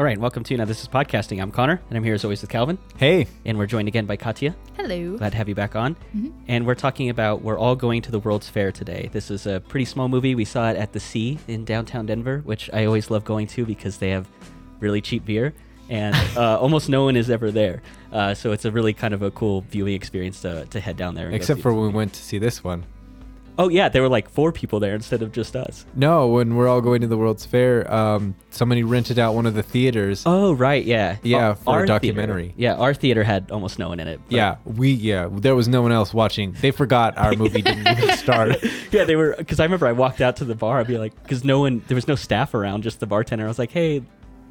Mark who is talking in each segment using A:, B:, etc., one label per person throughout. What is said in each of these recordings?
A: All right, welcome to Now This is Podcasting. I'm Connor, and I'm here as always with Calvin,
B: Hey,
A: and we're joined again by Katya.
C: Hello.
A: Glad to have you back on. And we're talking about We're All Going to the World's Fair today. This is a pretty small movie. We saw it at the Sie in downtown Denver, which I always love going to because they have really cheap beer, and uh, almost no one is ever there. Uh, so it's a really kind of a cool viewing experience to, to head down there. and
B: except for when we went to see this one.
A: Oh, yeah, there were like four people there instead of just us.
B: No, when we're all going to the World's Fair, um, somebody rented out one of the theaters.
A: Oh, right, yeah.
B: Yeah,
A: Our-
B: for a documentary.
A: theater- yeah, our theater had almost no one in it.
B: yeah, we yeah, there was no one else watching. They forgot our movie didn't even start.
A: yeah, they were because I remember I walked out to the bar. I'd be like, because no one, there was no staff around, just the bartender. I was like, hey,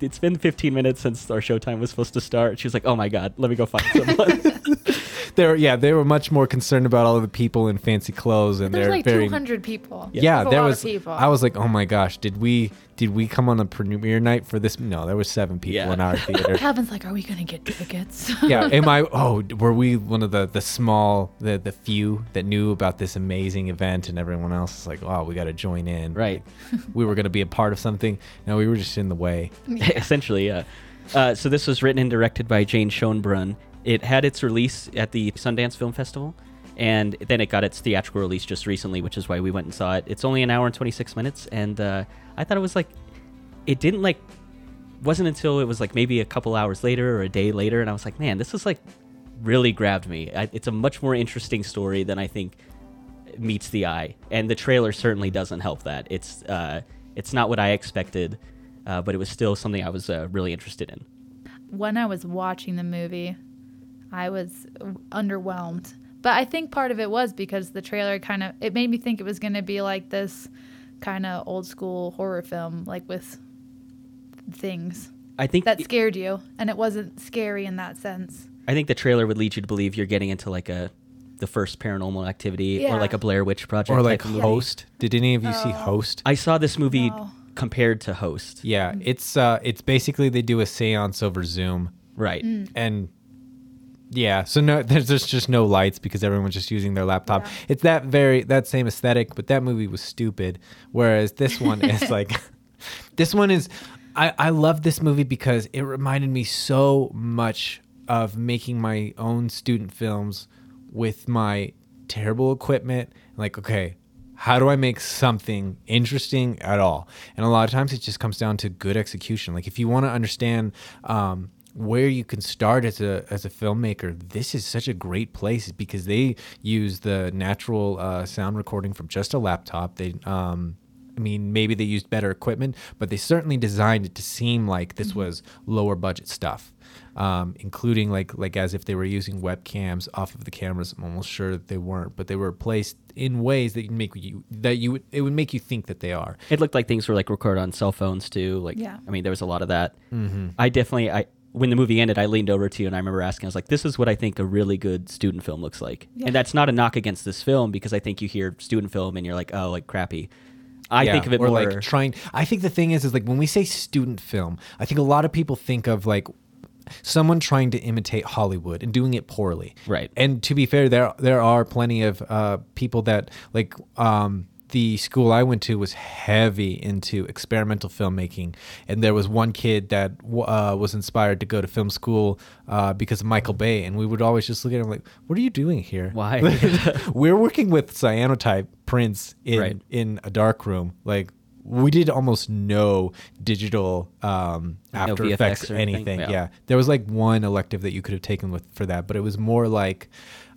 A: it's been 15 minutes since our showtime was supposed to start. She was like, oh my god, let me go find someone.
B: They were yeah, they were much more concerned about all of the people in fancy clothes and
C: There's
B: they're
C: like
B: very
C: 200 people.
B: yeah,
C: That's
B: there was.
C: people.
B: I was like, oh my gosh, did we did we come on a premiere night for this? No, there was seven people
A: Yeah.
B: in our theater.
C: Calvin's like, are we gonna get tickets?
B: yeah, am I? Oh, were we one of the the small, the the few that knew about this amazing event, and everyone else is like, wow, we got to join in.
A: right.
B: We were gonna be a part of something. No, we were just in the way.
A: Essentially, yeah. Uh, so this was written and directed by Jane Schoenbrun. It had its release at the Sundance Film Festival, and then it got its theatrical release just recently, which is why we went and saw it. It's only an hour and 26 minutes, and uh, I thought it was like, it didn't like, wasn't until it was like maybe a couple hours later or a day later, and I was like, man, this is like really grabbed me. I, it's a much more interesting story than I think meets the eye, and the trailer certainly doesn't help that. It's uh, it's not what I expected, uh, but it was still something I was uh, really interested in.
C: when I was watching the movie, I was underwhelmed. But I think part of it was because the trailer kind of it made me think it was going to be like this kind of old school horror film like with things
A: I think
C: that scared you and it wasn't scary in that sense.
A: I think the trailer would lead you to believe you're getting into like a the first paranormal activity or like a Blair Witch project
B: Or like
A: type movie.
B: Host. Did any of you see
C: Oh.
B: Host?
A: I saw this movie
C: No.
A: compared to Host.
B: Yeah, it's uh, it's basically they do a séance over Zoom,
A: Right.
B: and yeah, so no, there's there's just no lights because everyone's just using their laptop.
C: Yeah.
B: It's that very that same aesthetic, but that movie was stupid. Whereas this one is like, this one is, I I love this movie because it reminded me so much of making my own student films with my terrible equipment. Like, okay, how do I make something interesting at all? And a lot of times it just comes down to good execution. Like if you want to understand um, where you can start as a as a filmmaker, this is such a great place because they use the natural uh, sound recording from just a laptop. They um, I mean, maybe they used better equipment, but they certainly designed it to seem like this was lower budget stuff, um, including like like as if they were using webcams off of the cameras. I'm almost sure that they weren't, but they were placed in ways that make you that you would it would make you think that they are.
A: It looked like things were like recorded on cell phones too. Like,
C: Yeah.
A: I mean, there was a lot of that. Mm-hmm. I definitely, I when the movie ended, I leaned over to you and I remember asking, I was like, "This is what I think a really good student film looks like."
C: Yeah.
A: And that's not a knock against this film because I think you hear student film and you're like, "Oh, like crappy." I
B: Yeah,
A: think of it
B: or
A: more
B: like trying. I think the thing is, is like when we say student film, I think a lot of people think of like someone trying to imitate Hollywood and doing it poorly.
A: Right.
B: And to be fair, there there are plenty of uh, people that like um, the school I went to was heavy into experimental filmmaking, and there was one kid that uh, was inspired to go to film school uh, because of Michael Bay, and we would always just look at him like, "What are you doing here?
A: Why?
B: We're working with cyanotype prints in
A: Right.
B: in a dark room, like." We did almost no digital um,
A: No
B: After
A: VFX
B: Effects
A: or anything? Yeah.
B: Yeah, there was like one elective that you could have taken with for that, but it was more like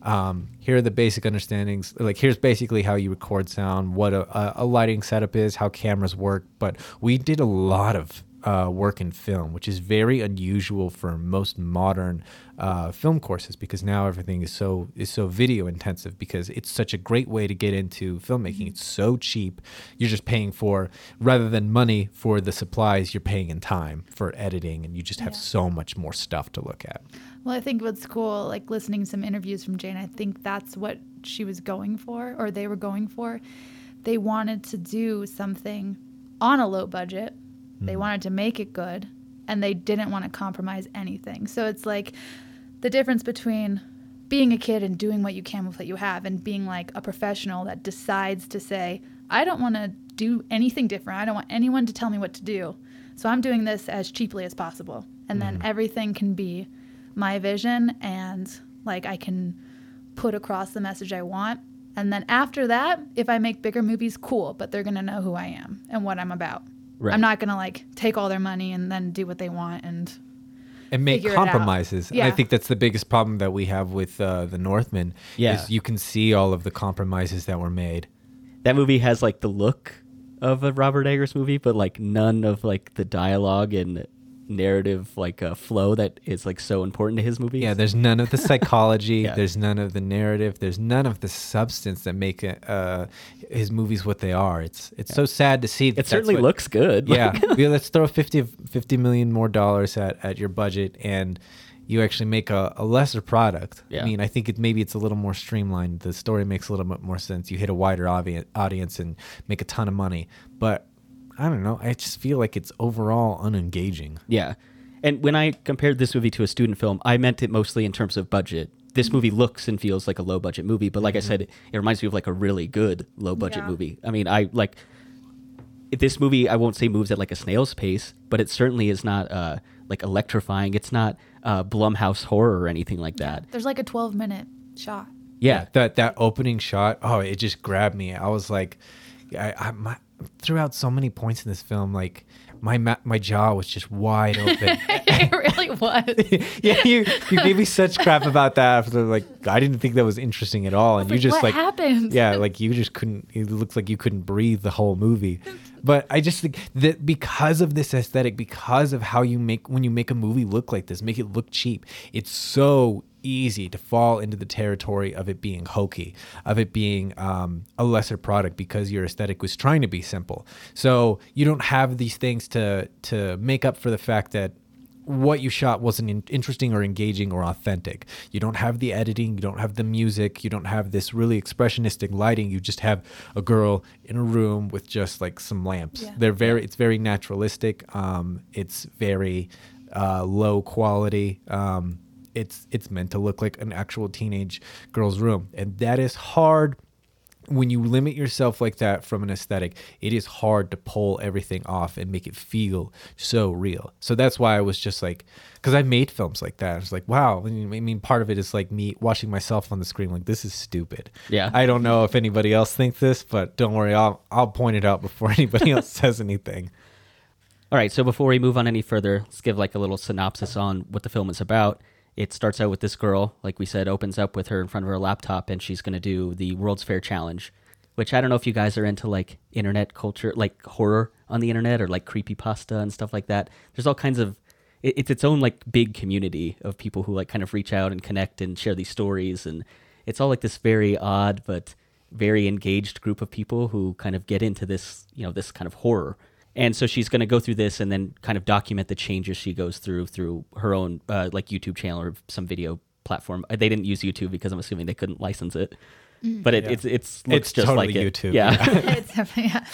B: um, here are the basic understandings. Like here's basically how you record sound, what a- a lighting setup is, how cameras work. But we did a lot of uh, work in film, which is very unusual for most modern uh, film courses because now everything is so is so video intensive because it's such a great way to get into filmmaking. It's so cheap. You're just paying for rather than money for the supplies, you're paying in time for editing, and you just have
C: Yeah.
B: so much more stuff to look at.
C: Well, I think what's cool, like listening to some interviews from Jane, I think that's what she was going for, or they were going for. They wanted to do something on a low budget. They hmm. wanted to make it good, and they didn't want to compromise anything. So it's like the difference between being a kid and doing what you can with what you have, and being like a professional that decides to say, I don't want to do anything different. I don't want anyone to tell me what to do. So I'm doing this as cheaply as possible. And then hmm. everything can be my vision and like I can put across the message I want. And then after that, if I make bigger movies, cool, but they're going to know who I am and what I'm about.
A: Right.
C: I'm not going to like take all their money and then do what they want and
B: and make
C: figure it
B: compromises. And I think that's the biggest problem that we have with uh, the Northman.
A: Yeah.
B: is you can see all of the compromises that were made.
A: that movie has like the look of a Robert Eggers movie, but like none of like the dialogue and narrative like uh, flow that is like so important to his movies.
B: Yeah, there's none of the psychology.
A: Yeah.
B: There's none of the narrative. There's none of the substance that make uh, his movies what they are. It's it's so sad to see. that
A: it certainly
B: what-
A: looks good.
B: Yeah, yeah, let's throw 50, 50 million more dollars at, at your budget and you actually make a, a lesser product.
A: Yeah.
B: I mean, I think it maybe it's a little more streamlined. The story makes a little bit more sense. You hit a wider audience, audience and make a ton of money. But I don't know. I just feel like it's overall unengaging.
A: Yeah. And when I compared this movie to a student film, I meant it mostly in terms of budget. This movie looks and feels like a low budget movie, but like I said, it, it reminds me of like a really good low budget
C: Yeah.
A: movie. I mean, I like this movie. I won't say moves at like a snail's pace, but it certainly is not uh, like electrifying. It's not uh, Blumhouse horror or anything like that.
C: there's like a 12 minute shot.
A: Yeah.
B: that that opening shot oh it just grabbed me i was like i, I my, throughout so many points in this film like my ma- my jaw was just wide open
C: it really was.
B: yeah you you gave me such crap about that after like i didn't think that was interesting at all and you
C: Like,
B: just
C: what
B: like
C: happened?
B: yeah like you just couldn't it looked like you couldn't breathe the whole movie but i just think that because of this aesthetic because of how you make when you make a movie look like this make it look cheap it's so easy to fall into the territory of it being hokey of it being um, a lesser product because your aesthetic was trying to be simple so you don't have these things to to make up for the fact that what you shot wasn't in- interesting or engaging or authentic. You don't have the editing, you don't have the music, you don't have this really expressionistic lighting. You just have a girl in a room with just like some lamps.
C: Yeah.
B: They're very it's very naturalistic. Um, it's very uh, low quality. Um, it's it's meant to look like an actual teenage girl's room, and that is hard when you limit yourself like that from an aesthetic, it is hard to pull everything off and make it feel so real. So that's why I was just like, because I made films like that. I was like, wow. I mean, part of it is like me watching myself on the screen, like this is stupid.
A: Yeah.
B: I don't know if anybody else thinks this, but don't worry, I'll I'll point it out before anybody else says anything.
A: All right, so before we move on any further, let's give like a little synopsis on what the film is about. It starts out with this girl, like we said, opens up with her in front of her laptop, and she's going to do the World's Fair Challenge, which I don't know if you guys are into like internet culture, like horror on the internet or like creepypasta and stuff like that. There's all kinds of, it, it's its own like big community of people who like kind of reach out and connect and share these stories. And it's all like this very odd but very engaged group of people who kind of get into this, you know, this kind of horror. And so she's going to go through this and then kind of document the changes she goes through through her own uh, like YouTube channel or some video platform. Uh, They didn't use YouTube because I'm assuming they couldn't license it. But it,
B: Yeah.
A: it's it's looks
B: It's
A: just
B: totally
A: like it.
B: YouTube,
A: Yeah.
C: it's definitely, yeah.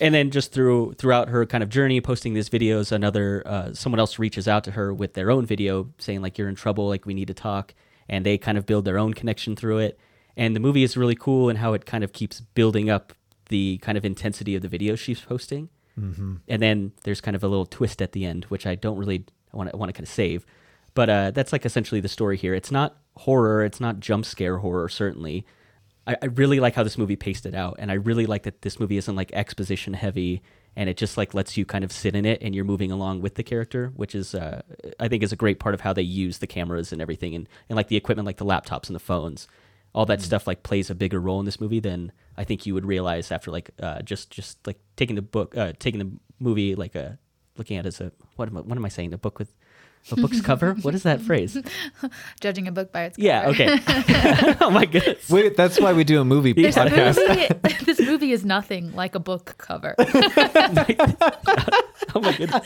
A: and then just through throughout her kind of journey posting these videos another uh, someone else reaches out to her with their own video saying like you're in trouble like we need to talk and they kind of build their own connection through it and the movie is really cool in how it kind of keeps building up the kind of intensity of the videos she's posting mm-hmm. and then there's kind of a little twist at the end which i don't really want to want to kind of save. But uh, that's like essentially the story here. It's not horror. It's not jump scare horror certainly. I, I really like how this movie paced it out, and I really like that this movie isn't like exposition heavy, and it just like lets you kind of sit in it, and you're moving along with the character, which is uh, I think is a great part of how they use the cameras and everything, and, and like the equipment, like the laptops and the phones, all that stuff like plays a bigger role in this movie than I think you would realize after like uh, just just like taking the book, uh, taking the movie like a looking at it as a what am I, what am I saying? A book with a book's cover? What is that phrase?
C: Judging a book by its
A: Yeah, okay. oh my goodness.
B: Wait, that's why we do a movie
C: This
B: podcast.
C: movie, this movie is nothing like a book cover.
A: oh my goodness.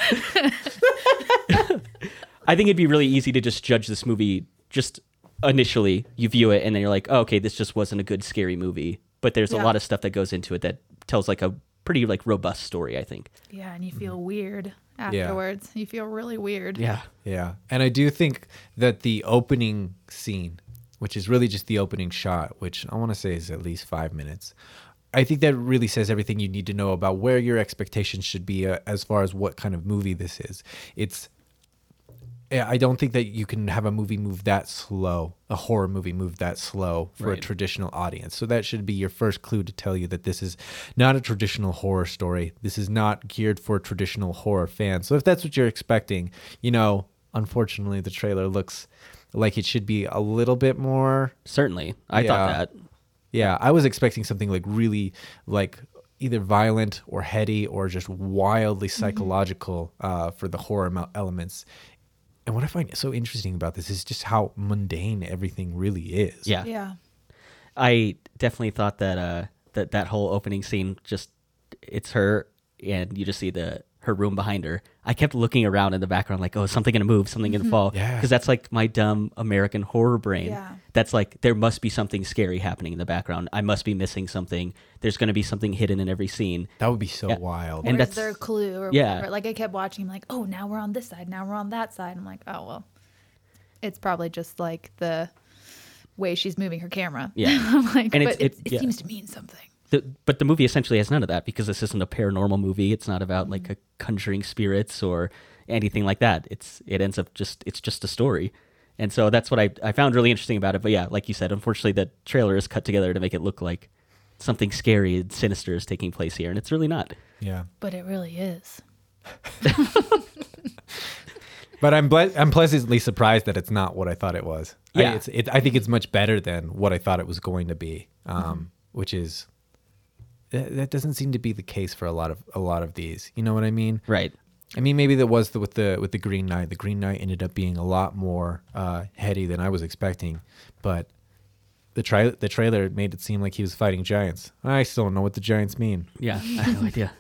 A: I think it'd be really easy to just judge this movie just initially. You view it and then you're like, oh, okay, this just wasn't a good scary movie. But there's a lot of stuff that goes into it that tells like a pretty like robust story, I think.
C: Yeah, and you feel weird afterwards. You feel really weird.
A: Yeah.
B: Yeah. And I do think that the opening scene, which is really just the opening shot, which I want to say is at least five minutes, I think that really says everything you need to know about where your expectations should be uh, as far as what kind of movie this is. It's yeah, I don't think that you can have a movie move that slow, a horror movie move that slow for a traditional audience. So that should be your first clue to tell you that this is not a traditional horror story. This is not geared for traditional horror fans. So if that's what you're expecting, you know, unfortunately the trailer looks like it should be a little bit more
A: Certainly, I
B: Yeah.
A: thought that.
B: yeah, I was expecting something like really like either violent or heady or just wildly
A: Mm-hmm.
B: psychological uh, for the horror elements. And what I find so interesting about this is just how mundane everything really is.
A: Yeah.
C: Yeah.
A: I definitely thought that uh that that whole opening scene just it's her and you just see the her room behind her. I kept looking around in the background like, oh, is something gonna move, something gonna mm-hmm. fall.
B: Yeah.
A: Because that's like my dumb American horror brain.
C: Yeah.
A: That's like there must be something scary happening in the background. I must be missing something. There's gonna be something hidden in every scene.
B: That would be so
A: Yeah.
B: wild.
A: And
C: Where's
A: that's-
C: their clue or
A: yeah.
C: whatever? Like I kept watching, like, oh, now we're on this side, now we're on that side. I'm like, oh well, it's probably just like the way she's moving her camera.
A: Yeah.
C: I'm like,
A: And
C: but
A: it's-
C: it,
A: it-
C: it
A: yeah.
C: seems to mean something.
A: The, but the movie essentially has none of that because this isn't a paranormal movie. It's not about like a conjuring spirits or anything like that. It's it ends up just it's just a story. And so that's what I, I found really interesting about it. But yeah, like you said, unfortunately the trailer is cut together to make it look like something scary and sinister is taking place here, and it's really not.
B: yeah.
C: But it really is.
B: But I'm ble- I'm pleasantly surprised that it's not what I thought it was. I,
A: Yeah.
B: it's, it, I think it's much better than what I thought it was going to be, um,
A: Mm-hmm.
B: which is that, that doesn't seem to be the case for a lot of a lot of these. You know what I mean?
A: Right.
B: I mean, maybe that was the, with the with the Green Knight. The Green Knight ended up being a lot more uh, heady than I was expecting, but the tra- the trailer made it seem like he was fighting giants. I still don't know what the giants mean.
A: Yeah, I have no idea.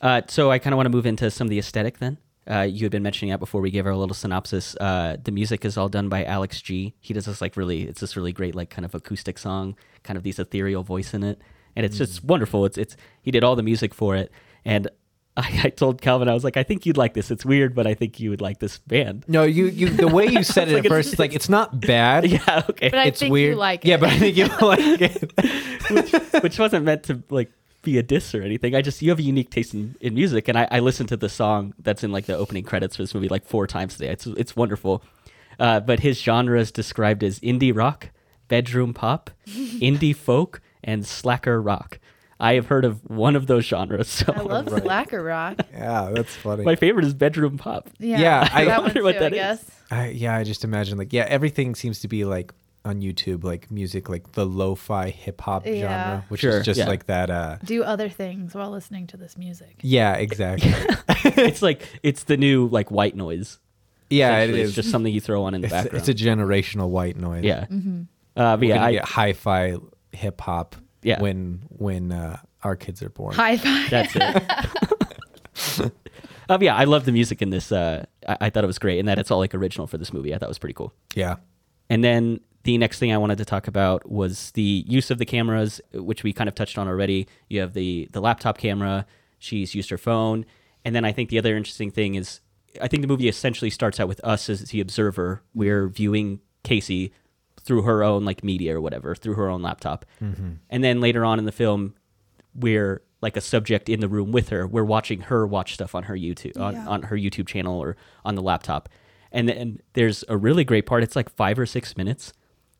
A: Uh, so I kind of want to move into some of the aesthetic then. Uh, you had been mentioning that before we gave our little synopsis. Uh, the music is all done by Alex G. He does this like really, it's this really great like kind of acoustic song, kind of these ethereal voice in it, and it's just wonderful. It's it's he did all the music for it, and I, I told Calvin I was like, I think you'd like this. It's weird, but I think you would like this band.
B: No, you you the way you said it
A: like
B: at first, it's like it's not bad.
A: Yeah, okay.
C: But I
B: it's
C: think
B: weird.
C: you like it.
B: Yeah, but I think you like it.
A: which wasn't meant to like be a diss or anything. I just you have a unique taste in, in music, and I, I listened to the song that's in like the opening credits for this movie like four times today. It's it's wonderful. Uh, but his genre is described as indie rock, bedroom pop, indie folk, and slacker rock. I have heard of one of those genres. So
C: I love slacker rock.
B: yeah, that's funny.
A: my favorite is bedroom pop.
C: Yeah,
B: Yeah, I
C: that one
A: wonder what
C: too,
A: that
C: I
A: is.
B: I, yeah, I just imagine like yeah, everything seems to be like on YouTube, like music, like the lo-fi hip hop
C: Yeah.
B: genre, which
A: Sure,
B: is just
A: yeah.
B: like that. uh
C: Do other things while listening to this music.
B: Yeah, exactly.
A: it's like it's the new like white noise.
B: yeah, it
A: essentially.
B: is.
A: It's just something you throw on in the
B: it's,
A: background.
B: it's a generational white noise.
A: yeah.
C: Mm-hmm.
A: Uh, but
B: We're
A: yeah, I,
B: get hi-fi hip hop.
A: Yeah.
B: when when uh, our kids are born.
C: High five.
A: That's it. um, yeah, I love the music in this. Uh, I, I thought it was great, and that it's all like original for this movie. I thought it was pretty cool.
B: Yeah,
A: And then the next thing I wanted to talk about was the use of the cameras, which we kind of touched on already. You have the the laptop camera. She's used her phone, and then I think the other interesting thing is, I think the movie essentially starts out with us as the observer. We're viewing Casey through her own like media or whatever, through her own laptop, mm-hmm. and then later on in the film, we're like a subject in the room with her. We're watching her watch stuff on her YouTube on,
C: Yeah.
A: on her YouTube channel or on the laptop. And then there's a really great part. It's like five or six minutes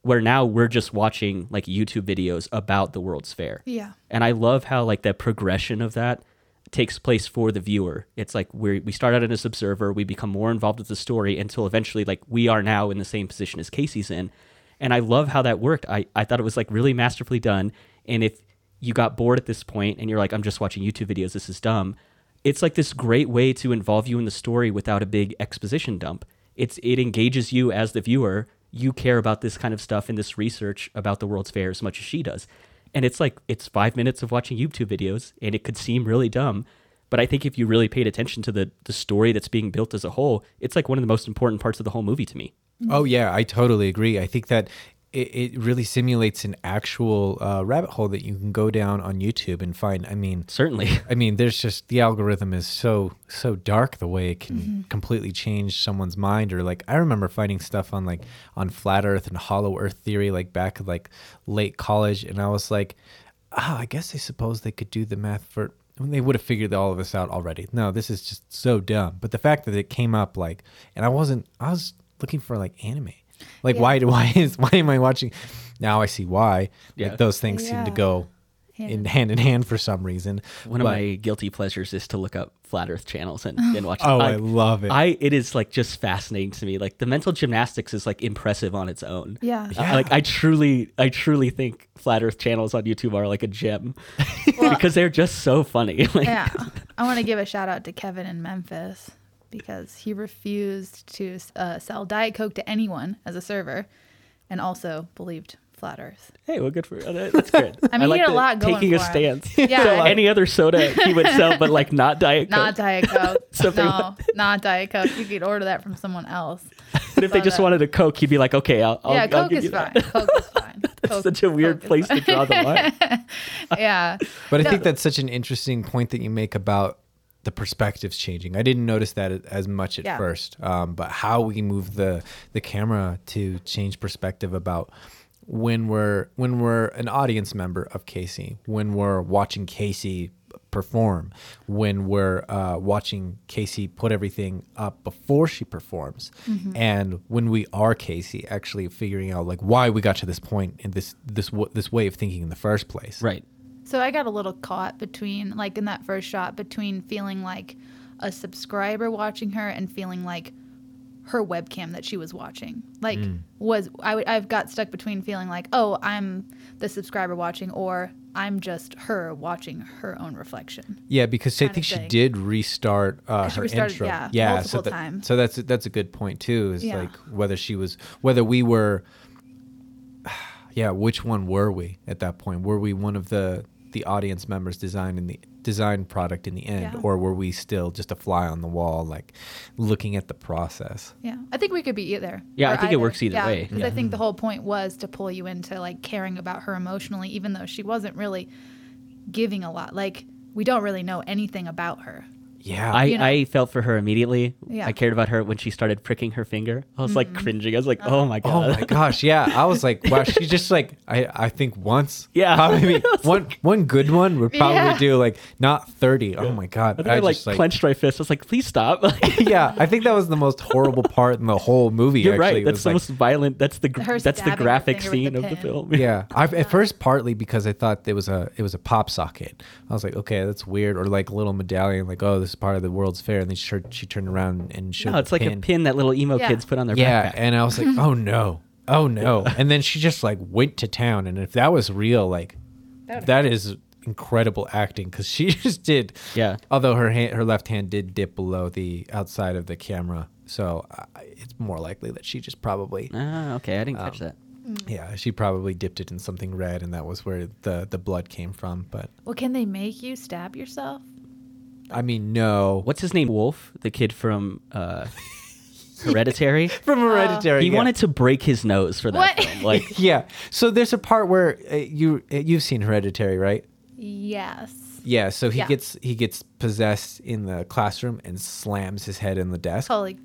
A: where now we're just watching like YouTube videos about the World's Fair.
C: Yeah.
A: And I love how like the progression of that takes place for the viewer. It's like we we start out as an observer, we become more involved with the story until eventually like we are now in the same position as Casey's in. And I love how that worked. I, I thought it was like really masterfully done. And if you got bored at this point and you're like, I'm just watching YouTube videos, this is dumb. It's like this great way to involve you in the story without a big exposition dump. It's it engages you as the viewer. You care about this kind of stuff and this research about the World's Fair as much as she does. And it's like it's five minutes of watching YouTube videos, and it could seem really dumb. But I think if you really paid attention to the the story that's being built as a whole, it's like one of the most important parts of the whole movie to me.
B: Oh yeah, I totally agree. I think that it, it really simulates an actual uh, rabbit hole that you can go down on YouTube and find. I mean,
A: Certainly.
B: I mean, there's just the algorithm is so so dark the way it can completely change someone's mind. Or like, I remember finding stuff on like on flat Earth and hollow Earth theory, like back like late college, and I was like. oh, I guess I suppose they could do the math for. I mean, they would have figured all of this out already. No, this is just so dumb. But the fact that it came up like, and I wasn't, I was looking for like anime. Like,
C: Yeah.
B: why do why is why am I watching? Now I see why.
A: Yeah.
B: Like, those things seem to go
C: Hand
B: in
C: in
B: hand in hand for some reason.
A: One of my guilty pleasures is to look up flat Earth channels and, and watch.
B: Oh, I love it.
A: I it is like just fascinating to me. Like the mental gymnastics is like impressive on its own.
C: Yeah.
A: I- uh, like I truly, I truly think flat Earth channels on YouTube are like a gem because they're just so funny. like,
C: yeah. I want to give a shout out to Kevin in Memphis because he refused to uh, sell Diet Coke to anyone as a server and also believed flat Earth.
A: Hey, well, good for you. that's good.
C: I mean, he had a
A: the
C: lot going
A: taking a
C: for him.
A: stance.
C: Yeah.
A: So any other soda he would sell, but like not Diet Coke.
C: Not Diet Coke.
A: Something
C: no, not Diet Coke. You could order that from someone else.
A: but if they just
C: that-
A: wanted a Coke, he'd be like, okay, I'll, I'll,
C: yeah,
A: I'll
C: Coke
A: give
C: is
A: you
C: fine.
A: that.
C: Coke is fine.
A: That's
C: Coke-
A: such a weird
C: Coke
A: place to draw the line.
C: yeah.
B: But I
C: No.
B: think that's such an interesting point that you make about the perspectives changing. I didn't notice that as much at
C: Yeah.
B: first, um, but how we move the the camera to change perspective about when we're when we're an audience member of Casey, when we're watching Casey perform, when we're uh, watching Casey put everything up before she performs, and when we are Casey, actually figuring out like why we got to this point in this this w- this way of thinking in the first place.
A: Right.
C: So I got a little caught between, like in that first shot, between feeling like a subscriber watching her and feeling like her webcam that she was watching. Like was I? I've got stuck between feeling like oh I'm the subscriber watching or I'm just her watching her own reflection.
B: Yeah, because I think she did restart uh, her
C: restarted,
B: intro.
C: yeah,
B: so
C: multiple
B: that, so that's that's a good point too. Is
C: Yeah.
B: like whether she was whether we were, yeah, which one were we at that point? Were we one of the the audience members design in the design product in the end,
C: Yeah.
B: or were we still just a fly on the wall, like looking at the process?
C: Yeah, I think we could be either.
A: Yeah, I think it works either way.
C: Because
A: Yeah.
C: I think the mm-hmm. whole point was to pull you into like caring about her emotionally, even though she wasn't really giving a lot. Like we don't really know anything about her.
B: Yeah,
A: I,
C: You know.
A: I felt for her immediately.
C: Yeah.
A: I cared about her when she started pricking her finger. I was like mm-hmm. cringing. I was like, uh-huh. oh,
B: oh my
A: God.
B: Oh my gosh, yeah. I was like, wow, she just like I I think once.
A: Yeah.
B: Probably one one good one would probably
C: Yeah.
B: do like not 30. Oh my god.
A: I think I, like
B: just,
A: clenched my fist. I was like, please stop.
B: yeah, I think that was the most horrible part in the whole movie.
A: You're
B: actually.
A: right. That's the
B: like-
A: most violent. That's the gr-
C: Her
A: that's the graphic scene
C: the
A: of the film.
B: yeah. I've, at first, partly because I thought it was a it was a pop socket. I was like, okay, that's weird, or like a little medallion, like oh, this is part of the World's Fair, and then she, turned- she turned around and showed.
A: No, it's
B: the
A: like a
B: pin.
A: pin that little emo
C: Yeah.
A: kids put on their
B: Yeah,
A: backpack.
B: and I was like, oh no, oh no, and then she just like went to town, and if that was real, like
C: That
B: that is incredible acting because she just did.
A: Yeah.
B: Although her hand, her left hand did dip below the outside of the camera, so uh, it's more likely that she just probably.
A: Ah, okay. I didn't catch
B: Um,
A: that.
B: Yeah, she probably dipped it in something red, and that was where the the blood came from. But
C: Well, can they make you stab yourself?
B: I mean, no.
A: What's his name? Wolff, the kid from uh, Hereditary.
B: from Hereditary?
A: He
B: yeah.
A: wanted to break his nose for that
C: What?
A: film. Like,
B: Yeah. So there's a part where uh, you uh, you've seen Hereditary, right?
C: Yes.
B: Yeah. So he
C: Yeah.
B: gets he gets possessed in the classroom and slams his head in the desk.
C: Holy.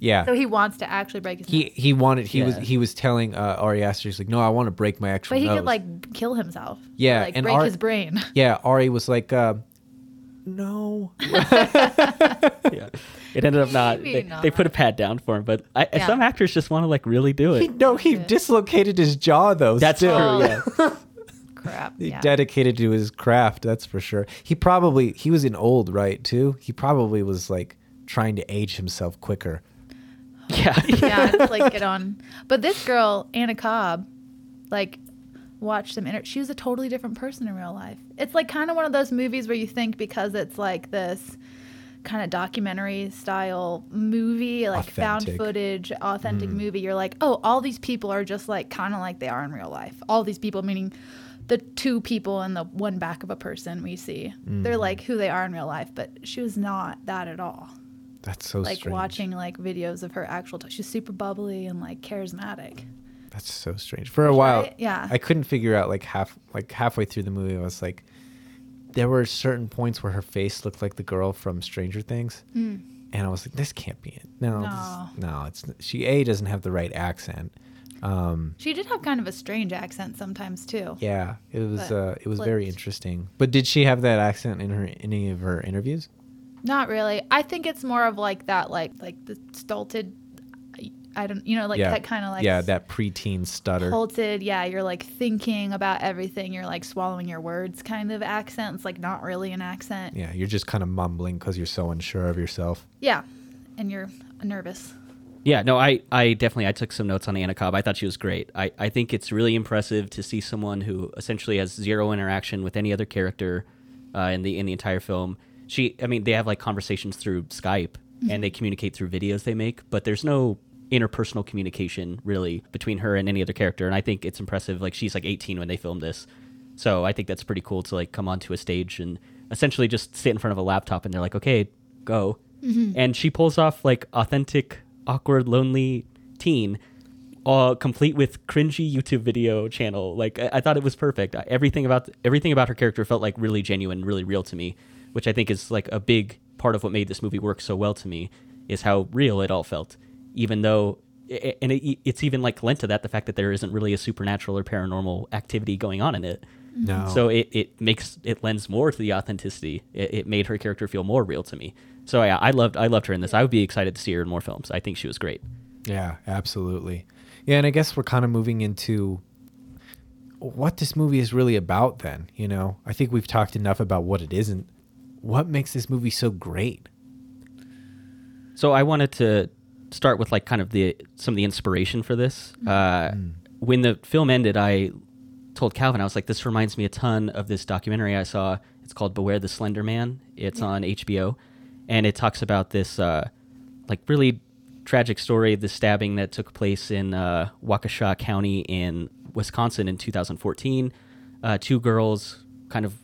B: Yeah.
C: So he wants to actually break his.
B: he he wanted he was
A: Yeah.
B: he was telling uh, Ari Aster he's like no I want to break my actual
C: but he
B: nose.
C: could like kill himself.
B: Yeah,
C: like
B: and
C: break
B: Ar-
C: his brain.
B: yeah Ari was like uh, no
A: yeah. It ended up not. They,
C: not.
A: they put a pad down for him, but I,
C: Yeah.
A: some actors just want to like really do
B: he,
A: it.
B: no he
C: Yeah.
B: dislocated his jaw though.
A: That's
B: still.
A: true. Yeah.
C: Crap.
B: He
C: Yeah.
B: dedicated to his craft that's for sure he probably he was in old right too he probably was like trying to age himself quicker
A: Yeah.
C: yeah, it's like get on. But this girl, Anna Cobb, like watch some inter- she was a totally different person in real life. It's like kind of one of those movies where you think because it's like this kind of documentary style movie, like found footage, authentic mm-hmm. movie, you're like, "Oh, all these people are just like kind of like they are in real life." All these people meaning the two people and the one back of a person we see. They're mm-hmm. like who they are in real life, but she was not that at all
B: that's so
C: like
B: strange
C: watching like videos of her actual t- she's super bubbly and like charismatic
B: that's so strange for a while
C: Right? Yeah.
B: I couldn't figure out like half like halfway through the movie I was like there were certain points where her face looked like the girl from Stranger Things and I was like this can't be it no.
C: No.
B: this, no it's she a doesn't have the right accent Um,
C: She did have kind of a strange accent sometimes too.
B: yeah, it was uh, it was very interesting. But did she have that accent in her any of her interviews?
C: Not really. I think it's more of like that, like like the stolted. I don't, you know, like
B: yeah,
C: that kind of like
B: yeah, that preteen stutter.
C: halted. Yeah, you're like thinking about everything. You're like swallowing your words, kind of accent. It's like not really an accent.
B: yeah, you're just kind of mumbling because you're so unsure of yourself.
C: Yeah, and you're nervous.
A: Yeah, no, I, I definitely I took some notes on Anna Cobb. I thought she was great. I, I think it's really impressive to see someone who essentially has zero interaction with any other character uh, in the in the entire film. She, I mean, they have like conversations through Skype and they communicate through videos they make, but there's no interpersonal communication really between her and any other character. And I think it's impressive. Like she's like 18 when they filmed this, so I think that's pretty cool to like come onto a stage and essentially just sit in front of a laptop and they're like, okay, go. And she pulls off like authentic, awkward, lonely teen, uh, complete with cringy YouTube video channel. Like I, I thought it was perfect. I- Everything about everything about her character felt like really genuine, really real to me, which I think is like a big part of what made this movie work so well to me is how real it all felt. Even though, and it, it's even like lent to that the fact that there isn't really a supernatural or paranormal activity going on in it. Mm-hmm.
B: No,
A: So it, it makes it lends more to the authenticity. It, it made her character feel more real to me. So yeah, I loved I loved her in this. I would be excited to see her in more films. I think she was great.
B: Yeah, absolutely. Yeah, and I guess we're kind of moving into what this movie is really about then, you know. I think we've talked enough about what it isn't. What makes this movie so great?
A: So I wanted to start with like kind of the some of the inspiration for this. Uh, When the film ended, I told Calvin I was like, "This reminds me a ton of this documentary I saw. It's called Beware the Slender Man. It's on HBO, and it talks about this uh, like really tragic story, the stabbing that took place in uh, Waukesha County in Wisconsin in 2014. Uh, two girls kind of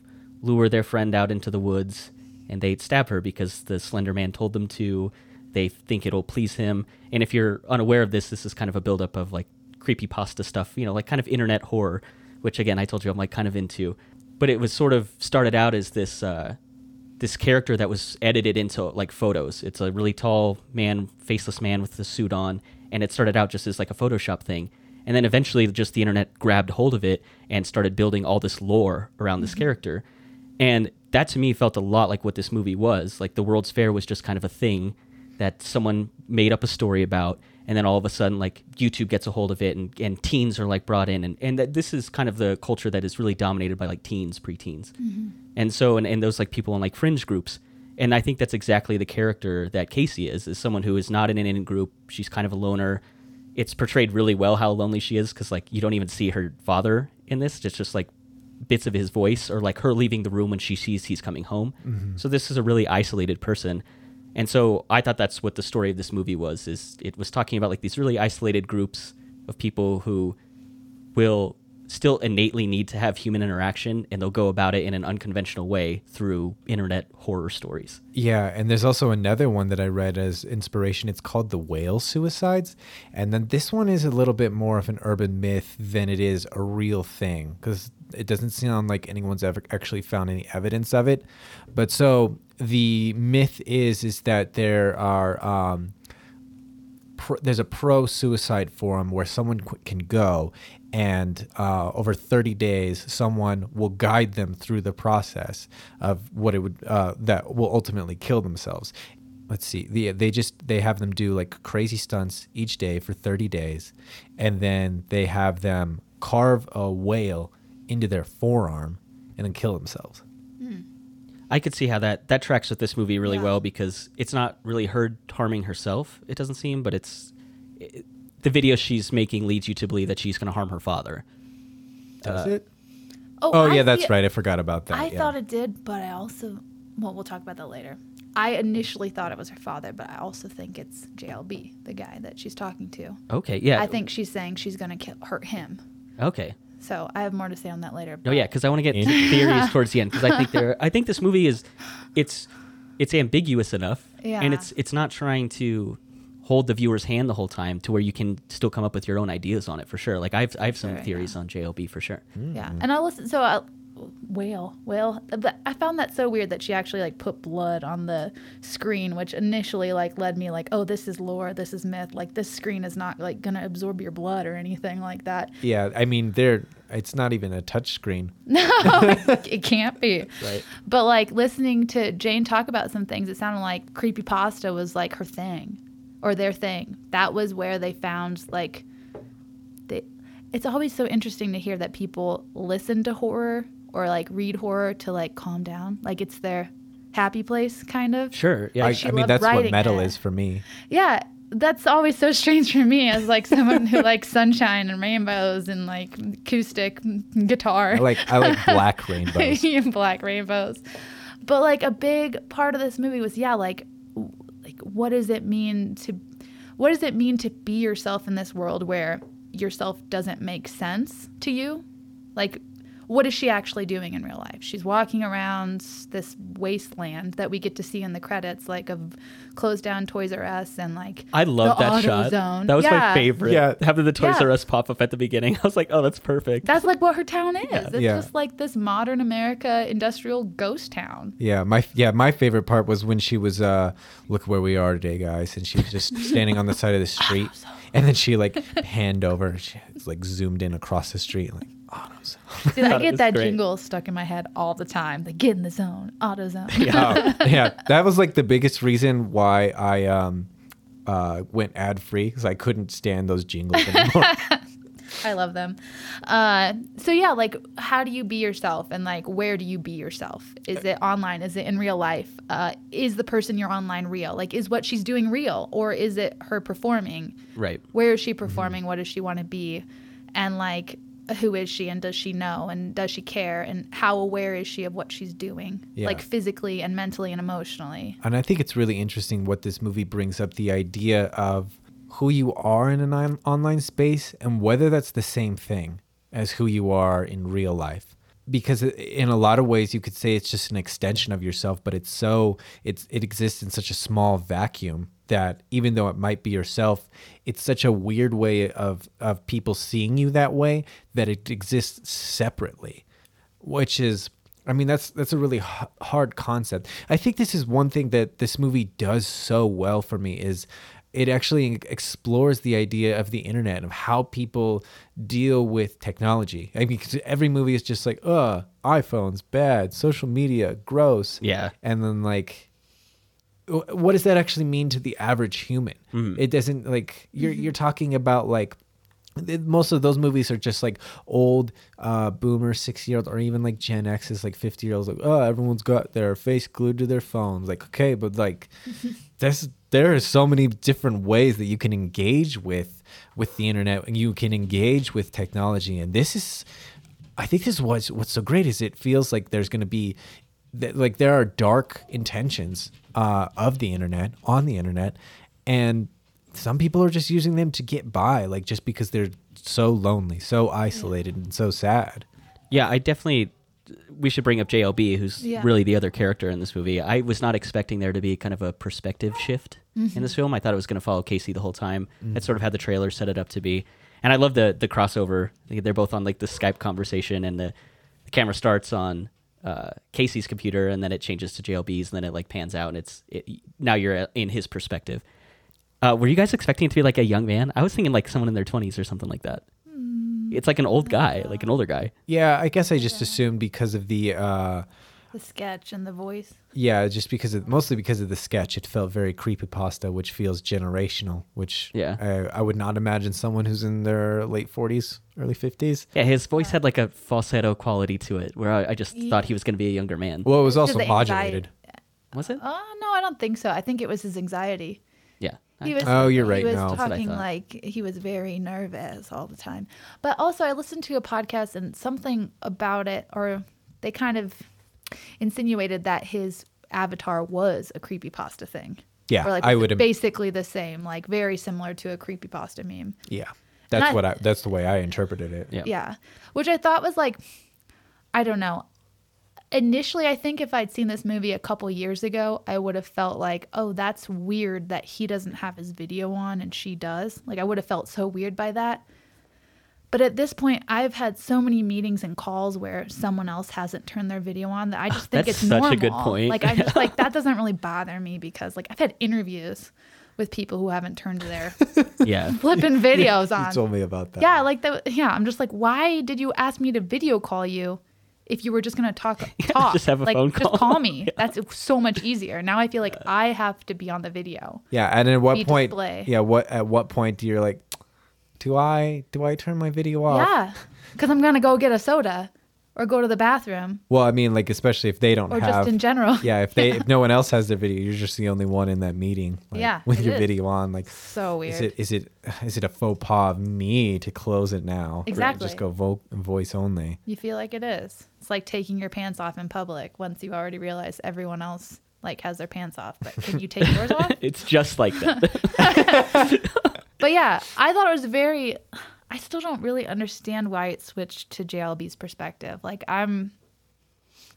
A: lure their friend out into the woods and they stab her because the Slender Man told them to. They think it'll please him. And if you're unaware of this, this is kind of a buildup of like creepy pasta stuff, you know, like kind of internet horror, which again I told you I'm like kind of into. But it was sort of started out as this uh, this character that was edited into like photos. It's a really tall man, faceless man with the suit on, and it started out just as like a Photoshop thing. And then eventually just the internet grabbed hold of it and started building all this lore around this character. And that to me felt a lot like what this movie was. Like the World's Fair was just kind of a thing that someone made up a story about and then all of a sudden like YouTube gets a hold of it and, and teens are like brought in and, and that this is kind of the culture that is really dominated by like teens, preteens. Mm-hmm. And so and, and those like people in like fringe groups. And I think that's exactly the character that Casey is, is someone who is not in an in group. She's kind of a loner. It's portrayed really well how lonely she is because like you don't even see her father in this. It's just like bits of his voice or like her leaving the room when she sees he's coming home. Mm-hmm. So this is a really isolated person. And so I thought that's what the story of this movie was is it was talking about like these really isolated groups of people who will still innately need to have human interaction and they'll go about it in an unconventional way through internet horror stories.
B: Yeah, and there's also another one that I read as inspiration. It's called The Whale Suicides. And then this one is a little bit more of an urban myth than it is a real thing because it doesn't sound like anyone's ever actually found any evidence of it. But so the myth is is that there are um, there's a pro suicide forum where someone qu- can go and uh, over 30 days someone will guide them through the process of what it would uh, that will ultimately kill themselves. Let's see. The, they just they have them do like crazy stunts each day for 30 days and then they have them carve a whale into their forearm and then kill themselves
A: I could see how that that tracks with this movie really
C: Yeah.
A: well because it's not really her harming herself. It doesn't seem, but it's it, the video she's making leads you to believe that she's going to harm her father.
B: does
A: Uh,
B: it oh
C: I
B: yeah that's
C: feel-
B: right i forgot about that
C: I
B: yeah.
C: thought it did, but I also, well, we'll talk about that later. I initially thought it was her father, but I also think it's JLB, the guy that she's talking to.
A: Okay, yeah.
C: I think she's saying she's going to hurt him.
A: Okay.
C: So I have more to say on that later.
A: No, yeah, because I want to get theories towards the end because I think there. I think this movie is, it's, it's ambiguous enough,
C: Yeah.
A: and it's it's not trying to hold the viewer's hand the whole time to where you can still come up with your own ideas on it for sure. Like I've I have some
C: Sure,
A: theories
C: yeah.
A: on JLB for sure.
C: Yeah, mm. and I listen. So I, whale whale i found that so weird that she actually like put blood on the screen which initially like led me like oh this is lore this is myth like this screen is not like gonna absorb your blood or anything like that
B: Yeah, I mean, they're it's not even a touch screen. No.
C: It can't be
B: Right.
C: but like listening to jane talk about some things it sounded like creepy pasta was like her thing or their thing that was where they found like they it's always so interesting to hear that people listen to horror or like read horror to like calm down like it's their happy place kind of
A: Sure. Yeah.
B: I, I mean, that's what metal
C: it.
B: is for me.
C: yeah that's always so strange for me as like someone who likes sunshine and rainbows and like acoustic guitar
B: I like I like black rainbows.
C: black rainbows. But like a big part of this movie was yeah, like like what does it mean to what does it mean to be yourself in this world where yourself doesn't make sense to you? Like what is she actually doing in real life? She's walking around this wasteland that we get to see in the credits, like of closed down Toys R Us and like
A: I love
C: the
A: that shot.
C: AutoZone.
A: That was
C: Yeah.
A: my favorite.
B: Yeah.
A: Having the Toys
C: Yeah.
A: R Us pop up at the beginning. I was like, oh, that's perfect.
C: That's like what her town is. It's
B: Yeah.
C: just like this modern America industrial ghost town.
B: Yeah, my yeah, my favorite part was when she was uh look where we are today, guys, and she was just standing on the side of the street, and then she like panned over, she it's like zoomed in across the street, like autos.
C: Dude, I get that
A: great.
C: jingle stuck in my head all the time. The get in the zone, auto zone.
B: yeah, yeah, that was like the biggest reason why I um uh went ad free because I couldn't stand those jingles anymore.
C: I love them. Uh, so yeah, like how do you be yourself and like where do you be yourself? Is it online? Is it in real life? Uh, is the person you're online real? Like is what she's doing real or is it her performing?
A: right.
C: Where is she performing? What does she want to be? And like who is she and does she know and does she care and how aware is she of what she's doing?
B: Yeah.
C: Like physically and mentally and emotionally.
B: And I think it's really interesting what this movie brings up the idea of who you are in an on- online space and whether that's the same thing as who you are in real life. Because in a lot of ways you could say it's just an extension of yourself, but it's so it's it exists in such a small vacuum that even though it might be yourself, it's such a weird way of of people seeing you that way that it exists separately which is i mean that's that's a really h- hard concept. I think this is one thing that this movie does so well for me is it actually explores the idea of the internet and of how people deal with technology. I mean every movie is just like uh iphones bad social media gross.
A: Yeah.
B: and then like what does that actually mean to the average human? It doesn't like you're you're talking about like most of those movies are just like old uh boomer 60 year old or even like gen x is like 50 year olds like oh everyone's got their face glued to their phones. Like okay but like there's there are so many different ways that you can engage with with the internet and you can engage with technology. And this is I think this is what's what's so great is it feels like there's going to be that like there are dark intentions uh, of the internet on the internet, and some people are just using them to get by, like just because they're so lonely, so isolated, and so sad.
A: Yeah, I definitely. We should bring up JLB, who's
C: Yeah.
A: really the other character in this movie. I was not expecting there to be kind of a perspective shift in this film. I thought it was going to follow Casey the whole time. That's sort of how the trailer set it up to be, and I love the the crossover. They're both on like the Skype conversation, and the, the camera starts on uh, Casey's computer, and then it changes to JLB's, and then it like pans out, and it's it, now you're in his perspective. Uh, were you guys expecting it to be like a young man? I was thinking like someone in their twenties or something like that. It's like an old guy, like an older guy.
B: Yeah, I guess I just assumed because of the uh,
C: The sketch and the voice.
B: yeah, just because of mostly because of the sketch, it felt very creepypasta, which feels generational. Which
A: Yeah.
B: I, I would not imagine someone who's in their late forties, early fifties.
A: Yeah, his voice had like a falsetto quality to it, where I, I just
C: Ye-
A: thought he was going to be a younger man.
B: Well, it was also
C: Because the anxiety-
B: modulated.
A: Was it?
C: Oh no, I don't think so. I think it was his anxiety.
A: Yeah.
C: He was,
B: Oh, you're right,
C: He was
B: no. That's
A: what I
C: talking like he was very nervous all the time. But also, I listened to a podcast and something about it, or they kind of insinuated that his avatar was a creepypasta thing.
B: Yeah,
C: or like
B: I would. im-
C: basically the same, like very similar to a creepypasta meme.
B: Yeah, that's
C: I-
B: what I. That's the way I interpreted it.
A: Yeah.
C: Yeah. Which I thought was like, I don't know. Initially, I think if I'd seen this movie a couple years ago, I would have felt like, oh, that's weird that he doesn't have his video on and she does. Like, I would have felt so weird by that. But at this point, I've had so many meetings and calls where someone else hasn't turned their video on that I just think
A: That's
C: it's
A: such a good point.
C: Like I'm just like that doesn't really bother me because like I've had interviews with people who haven't turned their
A: Yeah.
C: flipping videos
B: You
C: on.
B: told me about that.
C: Yeah, like that. Yeah, I'm just like, why did you ask me to video call you if you were just gonna talk? Talk.
A: just have a
C: like,
A: phone call.
C: Just
A: call.
C: call me. That's so much easier. Now I feel like I have to be on the video.
B: Yeah, and at what point?
C: display.
B: Yeah, what at what point do you like? Do I do I turn my video off?
C: Yeah, because I'm gonna go get a soda or go to the bathroom
B: Well, I mean, like especially if they don't
C: or
B: have.
C: just in general.
B: yeah, if they if no one else has their video, you're just the only one in that meeting. Like,
C: Yeah,
B: with your
C: is.
B: video on, like.
C: So weird.
B: Is it is it is it a faux pas of me to close it now? Or
C: Exactly.
B: Just go vo- voice only.
C: You feel like it is. It's like taking your pants off in public once you already realize everyone else like has their pants off. But can you take yours off?
A: It's just like that.
C: But yeah, I thought it was very. I still don't really understand why it switched to JLB's perspective. Like I'm.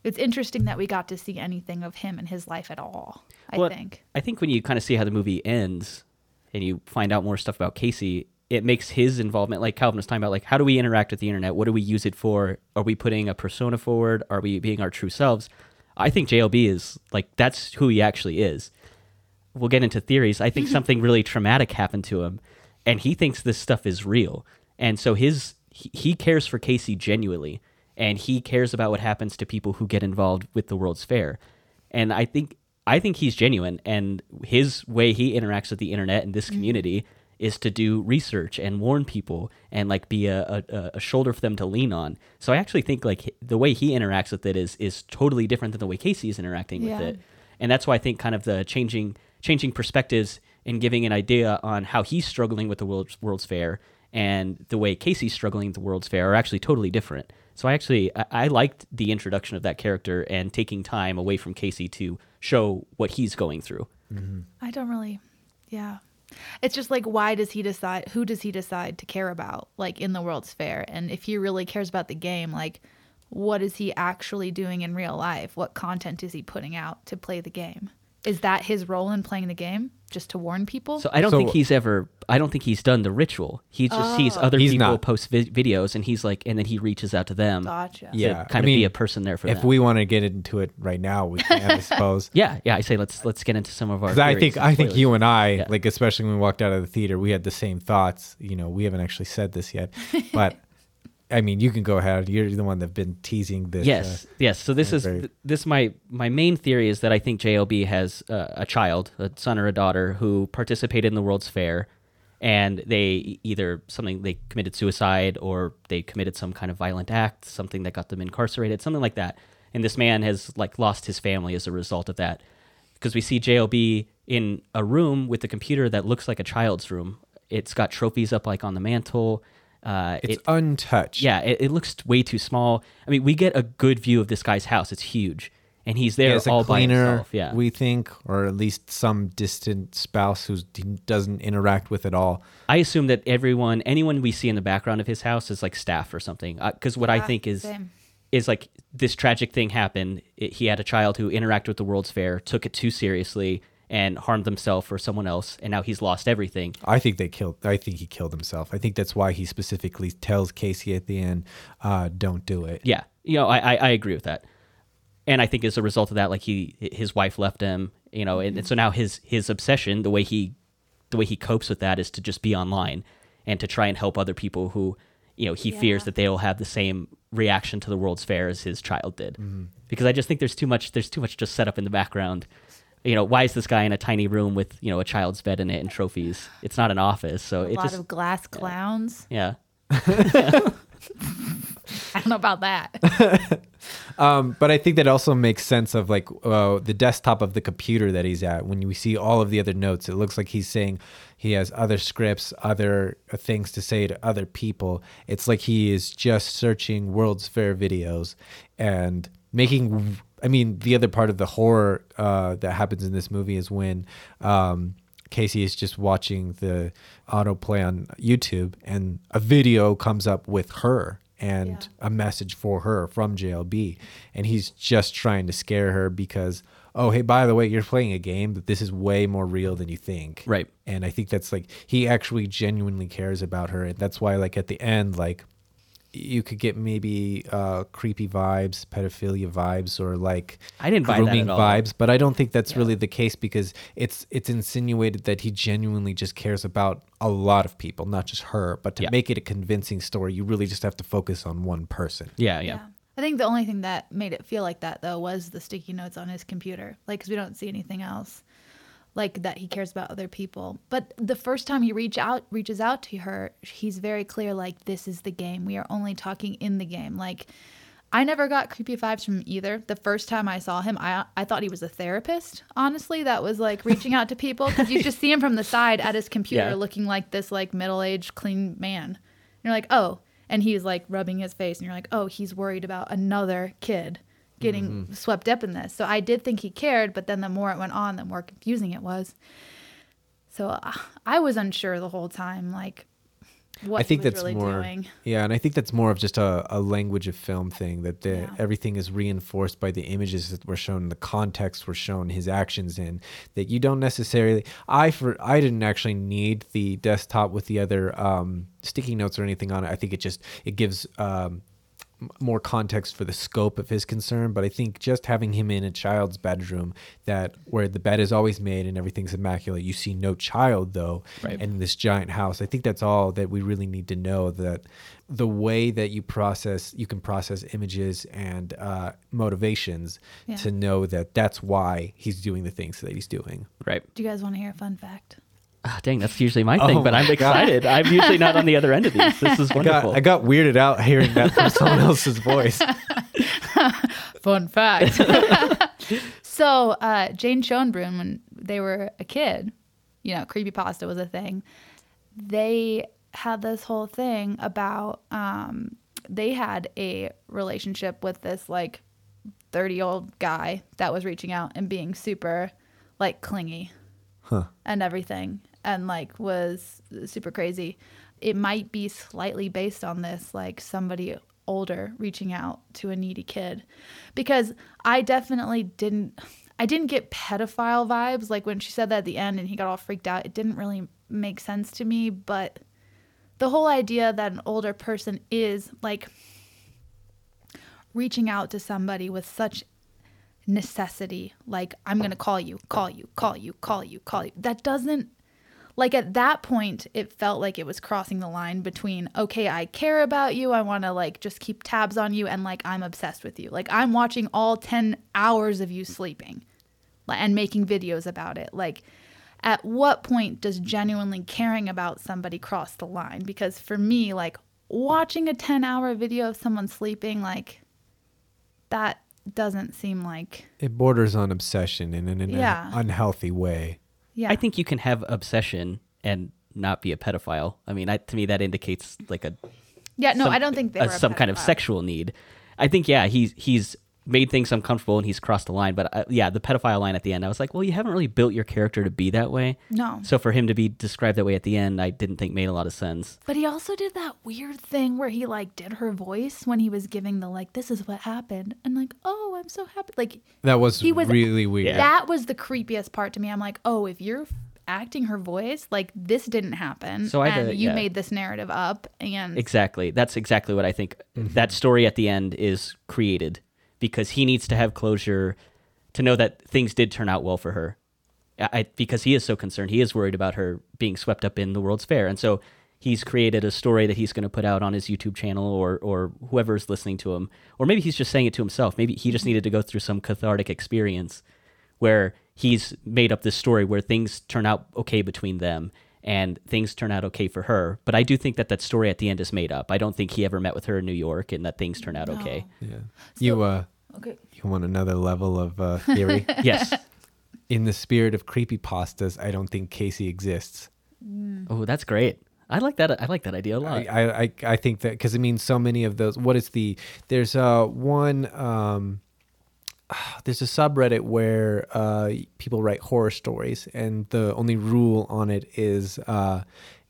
C: It's interesting that we got to see anything of him in his life at all. I
A: Well,
C: think.
A: I think when you kind of see how the movie ends and you find out more stuff about Casey, it makes his involvement, like Calvin was talking about, like how do we interact with the internet? What do we use it for? Are we putting a persona forward? Are we being our true selves? I think JLB is like that's who he actually is. We'll get into theories. I think something really traumatic happened to him, and he thinks this stuff is real. And so his he, cares for Casey genuinely, and he cares about what happens to people who get involved with the World's Fair. And I think I think he's genuine, and his way he interacts with the internet and this mm-hmm. community is to do research and warn people and like be a, a, a shoulder for them to lean on. So I actually think like the way he interacts with it is is totally different than the way Casey is interacting with it. And that's why I think kind of the changing changing perspectives and giving an idea on how he's struggling with the World's, World's Fair and the way Casey's struggling with the World's Fair are actually totally different. So I actually I, I liked the introduction of that character and taking time away from Casey to show what he's going through. Mm-hmm.
C: I don't really. Yeah. It's just like, why does he decide? Who does he decide to care about, like in the World's Fair? And if he really cares about the game, like, what is he actually doing in real life? What content is he putting out to play the game? Is that his role in playing the game? Just to warn people?
A: So I don't
B: So-
A: think he's ever. I don't think he's done the ritual. He just sees other
B: He's
A: people
B: not.
A: post vi- videos, and he's like, and then he reaches out to them
C: gotcha.
A: to
B: Yeah,
A: kind
B: I
A: of be a person there for
B: If
A: them.
B: we want to get into it right now, we can, I suppose.
A: yeah, yeah. I say let's let's get into some of our.
B: Because I think I think you and I,
A: Yeah.
B: like especially when we walked out of the theater, we had the same thoughts. You know, we haven't actually said this yet, but I mean, you can go ahead. You're the one that's been teasing this.
A: Yes,
B: uh,
A: yes. So this is
B: very-
A: this my my main theory is that I think JLB has uh, a child, a son or a daughter who participated in the World's Fair, and they either something they committed suicide or they committed some kind of violent act, something that got them incarcerated, something like that. And this man has like lost his family as a result of that, because we see JLB in a room with a computer that looks like a child's room. It's got trophies up like on the mantle. Uh,
B: it's
A: it-
B: untouched.
A: yeah, it, it looks way too small. I mean, we get a good view of this guy's house. It's huge, and he's
B: He
A: there
B: has a
A: all
B: cleaner,
A: by himself. Yeah,
B: we think, or at least some distant spouse who doesn't interact with it all.
A: I assume that everyone, anyone we see in the background of his house, is like staff or something. Because what I think is
C: same.
A: is like this tragic thing happened. It, he had a child who interacted with the World's Fair, took it too seriously, and harmed himself or someone else, and now he's lost everything.
B: I think they killed. I think he killed himself. I think that's why he specifically tells Casey at the end, uh, "Don't do it."
A: Yeah, you know, I, I, I agree with that, and I think as a result of that, like he his wife left him, you know, and, and so now his his obsession, the way he the way he copes with that is to just be online and to try and help other people who, you know, he fears that they'll have the same reaction to the World's Fair as his child did,
B: Mm-hmm.
A: because I just think there's too much there's too much just set up in the background. You know, why is this guy in a tiny room with you know a child's bed in it and trophies? It's not an office, so it's
C: A
A: it
C: lot
A: just
C: of glass clowns.
A: yeah.
C: I don't know about that.
B: Um, but I think that also makes sense of like uh, the desktop of the computer that he's at. When we see all of the other notes, it looks like he's saying he has other scripts, other uh, things to say to other people. It's like he is just searching World's Fair videos and making. I mean, the other part of the horror uh, that happens in this movie is when. Um, Casey is just watching the autoplay on YouTube, and a video comes up with her and
C: Yeah.
B: a message for her from JLB, and he's just trying to scare her because oh hey by the way you're playing a game but this is way more real than you think
A: Right.
B: and i think that's like he actually genuinely cares about her and that's why like at the end like you could get maybe uh creepy vibes pedophilia vibes or like
A: I didn't buy
B: grooming
A: at
B: vibes but i don't think that's
C: Yeah.
B: really the case because it's it's insinuated that he genuinely just cares about a lot of people not just her but to
A: Yeah.
B: make it a convincing story you really just have to focus on one person
A: Yeah, yeah.
C: I think the only thing that made it feel like that though was the sticky notes on his computer. Like, cause we don't see anything else, like that he cares about other people. But the first time he reach out, reaches out to her, he's very clear. Like, this is the game. We are only talking in the game. Like, I never got creepy vibes from either. The first time I saw him, I I thought he was a therapist. Honestly, that was like reaching out to people because you just see him from the side at his computer,
A: Yeah.
C: looking like this like middle aged clean man. And you're like, oh, and he's like rubbing his face, and you're like, oh, he's worried about another kid getting swept up in this. So I did think he cared, but then the more it went on, the more confusing it was. So uh, I was unsure the whole time, like what
B: I think that's
C: really
B: more,
C: doing.
B: yeah, and I think that's more of just a, a language of film thing that the,
C: Yeah.
B: everything is reinforced by the images that were shown, the context were shown, his actions in. That you don't necessarily. I for I didn't actually need the desktop with the other um, sticky notes or anything on it. I think it just it gives. Um, more context for the scope of his concern but i think just having him in a child's bedroom that where the bed is always made and everything's immaculate you see no child though
A: Right.
B: and in this giant house i think that's all that we really need to know that the way that you process you can process images and uh, motivations
C: Yeah.
B: to know that that's why he's doing the things that he's doing
A: Right.
C: Do you guys want to hear a fun fact?
A: Ah, dang, that's usually my
B: Oh
A: thing, but
B: my
A: I'm
B: God.
A: excited. I'm usually not on the other end of these. This is
B: I got. I got weirded out hearing that from someone else's voice
C: Fun fact. so uh, Jane Schoenbrun, when they were a kid, you know, creepypasta was a thing. They had this whole thing about um, they had a relationship with this like 30 year old guy that was reaching out and being super like clingy
B: Huh.
C: and everything and like was super crazy. It might be slightly based on this, like somebody older reaching out to a needy kid. Because I definitely didn't I didn't get pedophile vibes. Like when she said that at the end and he got all freaked out, it didn't really make sense to me. But the whole idea that an older person is like reaching out to somebody with such necessity like i'm going to call you call you call you call you call you that doesn't like at that point it felt like it was crossing the line between okay i care about you i want to like just keep tabs on you and like i'm obsessed with you. Like i'm watching all 10 hours of you sleeping and making videos about it. Like at what point does genuinely caring about somebody cross the line? Because for me like watching a 10 hour video of someone sleeping like that doesn't seem like
B: it borders on obsession in an, in
C: Yeah.
B: an unhealthy way
C: yeah
A: I think you can have obsession and not be a pedophile. I mean, I, to me, that indicates like a
C: yeah no
A: some-
C: i don't think they a
A: some kind of sexual need. I think yeah, he's he's made things uncomfortable and he's crossed the line. But uh, yeah, the pedophile line at the end, I was like, well, you haven't really built your character to be that way.
C: no
A: So for him to be described that way at the end, I didn't think made a lot of sense.
C: but he also did that weird thing where he like did her voice when he was giving the like this is what happened and like oh i'm so happy like
B: that was,
C: He was-
B: really weird
C: that was the creepiest part to me i'm like oh if you're acting her voice like this didn't happen
A: So I had
C: and
A: to-
C: you
A: yeah.
C: made this narrative up and
A: Exactly. That's exactly what I think. That story at the end is created because he needs to have closure to know that things did turn out well for her. I, I- because he is so concerned. He is worried about her being swept up in the World's Fair. And so he's created a story that he's going to put out on his YouTube channel or or whoever's listening to him. Or maybe he's just saying it to himself. Maybe he just needed to go through some cathartic experience where he's made up this story where things turn out okay between them and things turn out okay for her. But I do think that that story at the end is made up. I don't think he ever met with her in New York and that things turn out okay.
B: yeah you uh
C: okay
B: you want another level of uh, theory
A: Yes.
B: in the spirit of creepy pastas i don't think casey exists
A: Oh, that's great. I like that. I like that idea a lot.
B: I, I, I think that because I mean, so many of those. What is the? There's uh one. Um, there's a subreddit where uh, people write horror stories, and the only rule on it is uh,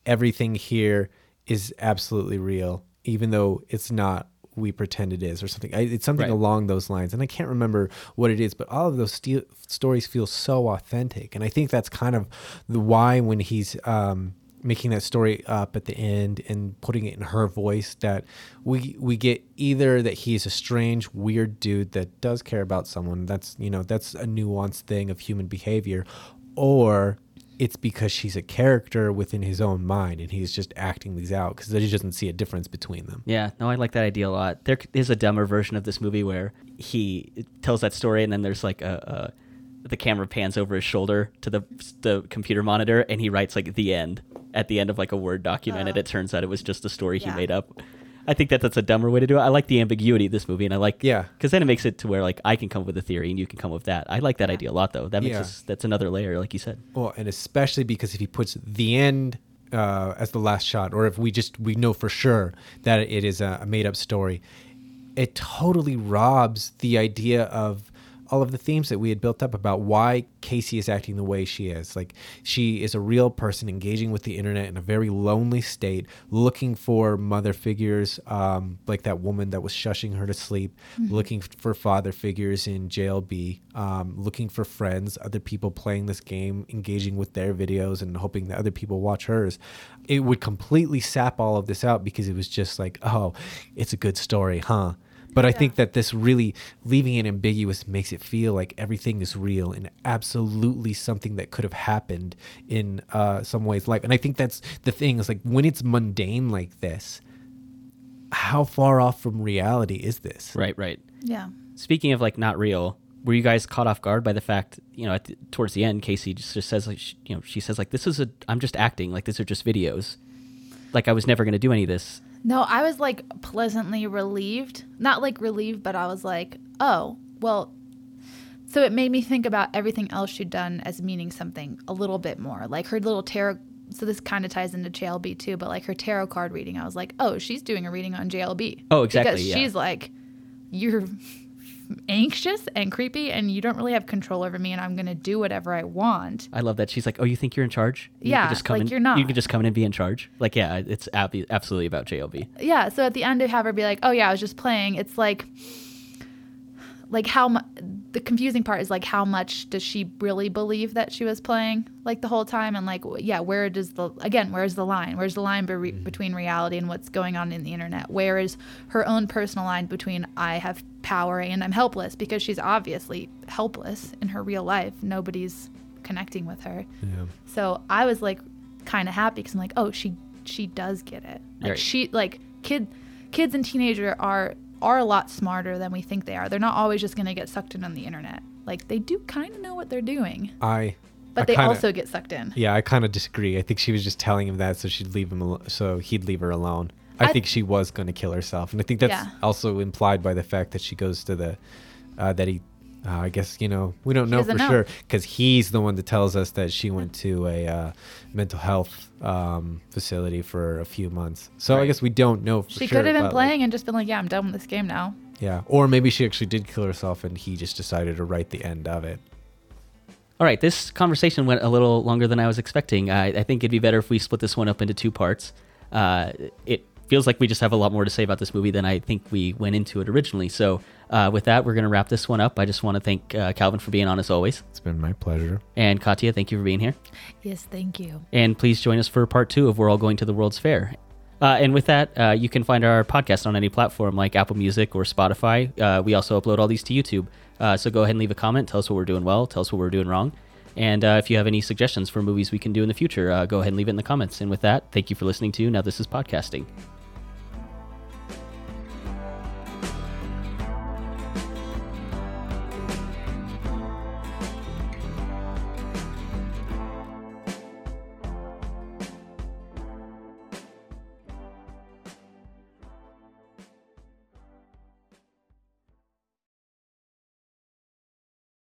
B: everything here is absolutely real, even though it's not we pretend it is or something. I, it's something
A: Right.
B: along those lines, and I can't remember what it is. But all of those sti- stories feel so authentic, and I think that's kind of the why when he's um, making that story up at the end and putting it in her voice that we we get either that he's a strange weird dude that does care about someone that's you know that's a nuanced thing of human behavior or it's because she's a character within his own mind and he's just acting these out because he doesn't see a difference between them
A: Yeah, no, I like that idea a lot. There is a dumber version of this movie where he tells that story, and then there's like a, a the camera pans over his shoulder to the the computer monitor, and he writes like the end at the end of like a word document, and
C: Oh.
A: it turns out it was just a story he made up. I think that that's a dumber way to do it. I like the ambiguity of this movie, and I like
B: Yeah.
A: because then it makes it to where like I can come up with a theory and you can come up with that. I like that idea a lot, though. That makes
B: Yeah.
A: us, that's another layer, like you said.
B: Well, and especially because if he puts the end uh, as the last shot, or if we just we know for sure that it is a, a made up story, it totally robs the idea of all of the themes that we had built up about why Casey is acting the way she is. Like she is a real person engaging with the internet in a very lonely state, looking for mother figures, um, like that woman that was shushing her to sleep, looking for father figures in JLB, um, looking for friends, other people playing this game, engaging with their videos, and hoping that other people watch hers. It would completely sap all of this out because it was just like, oh, it's a good story, huh? But I think that this really leaving it ambiguous makes it feel like everything is real and absolutely something that could have happened in uh, some ways life. And I think that's the thing is like when it's mundane like this, how far off from reality is this?
A: Right, right.
C: Yeah.
A: Speaking of like not real, were you guys caught off guard by the fact you know at the, towards the end Casey just, just says like sh you know she says like this is a I'm just acting like these are just videos, like I was never gonna do any of this.
C: No, I was like pleasantly relieved. Not like relieved, but I was like, oh, well. So it made me think about everything else she'd done as meaning something a little bit more. Like her little tarot. So this kind of ties into JLB too, but like her tarot card reading, I was like, oh, she's doing a reading on JLB.
A: Oh, exactly,
C: Because
A: yeah.
C: she's like, you're anxious and creepy, and you don't really have control over me, and I'm gonna do whatever I want.
A: I love that she's like, oh, you think you're in charge? You
C: Yeah,
A: just come
C: like
A: in,
C: you're not.
A: You can just come in and be in charge. Like yeah, it's ab- absolutely about JLB.
C: yeah so at the end to have her be like oh yeah i was just playing it's like like how mu- the confusing part is like how much does she really believe that she was playing like the whole time and like yeah where does the again where's the line where's the line be- mm-hmm. between reality and what's going on in the internet where is her own personal line between i have power and i'm helpless because she's obviously helpless in her real life nobody's connecting with her
B: Yeah.
C: so I was like kind of happy because I'm like, oh, she she does get it. Like
A: Right.
C: she like kid kids and teenager are are a lot smarter than we think they are. They're not always just gonna get sucked in on the internet. Like they do kind of know what they're doing,
B: I.
C: but
B: I
C: they
B: kinda-
C: also get sucked in.
B: Yeah, I kind of disagree. I think she was just telling him that so she'd leave him, al- so he'd leave her alone. I,
C: I-
B: think she was going to kill herself, and I think that's
C: Yeah.
B: also implied by the fact that she goes to the, uh, that he, uh, I guess you know we don't
C: She
B: know for
C: know.
B: sure because he's the one that tells us that she went to a uh, mental health um, facility for a few months. So I guess we don't know. For
C: She
B: sure,
C: could have been
B: but, like,
C: playing and just been like, yeah, I'm done with this game now.
B: yeah, or maybe she actually did kill herself, and he just decided to write the end of it.
A: All right, this conversation went a little longer than I was expecting. I, I think it'd be better if we split this one up into two parts. Uh, it feels like we just have a lot more to say about this movie than I think we went into it originally. So, uh, with that, we're going to wrap this one up. I just want to thank uh, Calvin for being on as always.
B: It's been my pleasure.
A: And Katya, thank you for being here.
C: Yes, thank you.
A: And please join us for part two of We're All Going to the World's Fair. Uh, and with that, uh, you can find our podcast on any platform like Apple Music or Spotify. Uh, we also upload all these to YouTube. Uh, so go ahead and leave a comment. Tell us what we're doing well. Tell us what we're doing wrong. And uh, if you have any suggestions for movies we can do in the future, uh, go ahead and leave it in the comments. And with that, thank you for listening to Now This is Podcasting.